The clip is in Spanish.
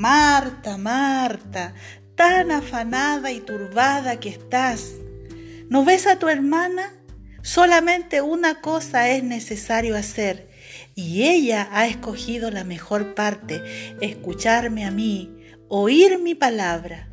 Marta, Marta, tan afanada y turbada que estás. ¿No ves a tu hermana? Solamente una cosa es necesario hacer y ella ha escogido la mejor parte, escucharme a mí, oír mi palabra.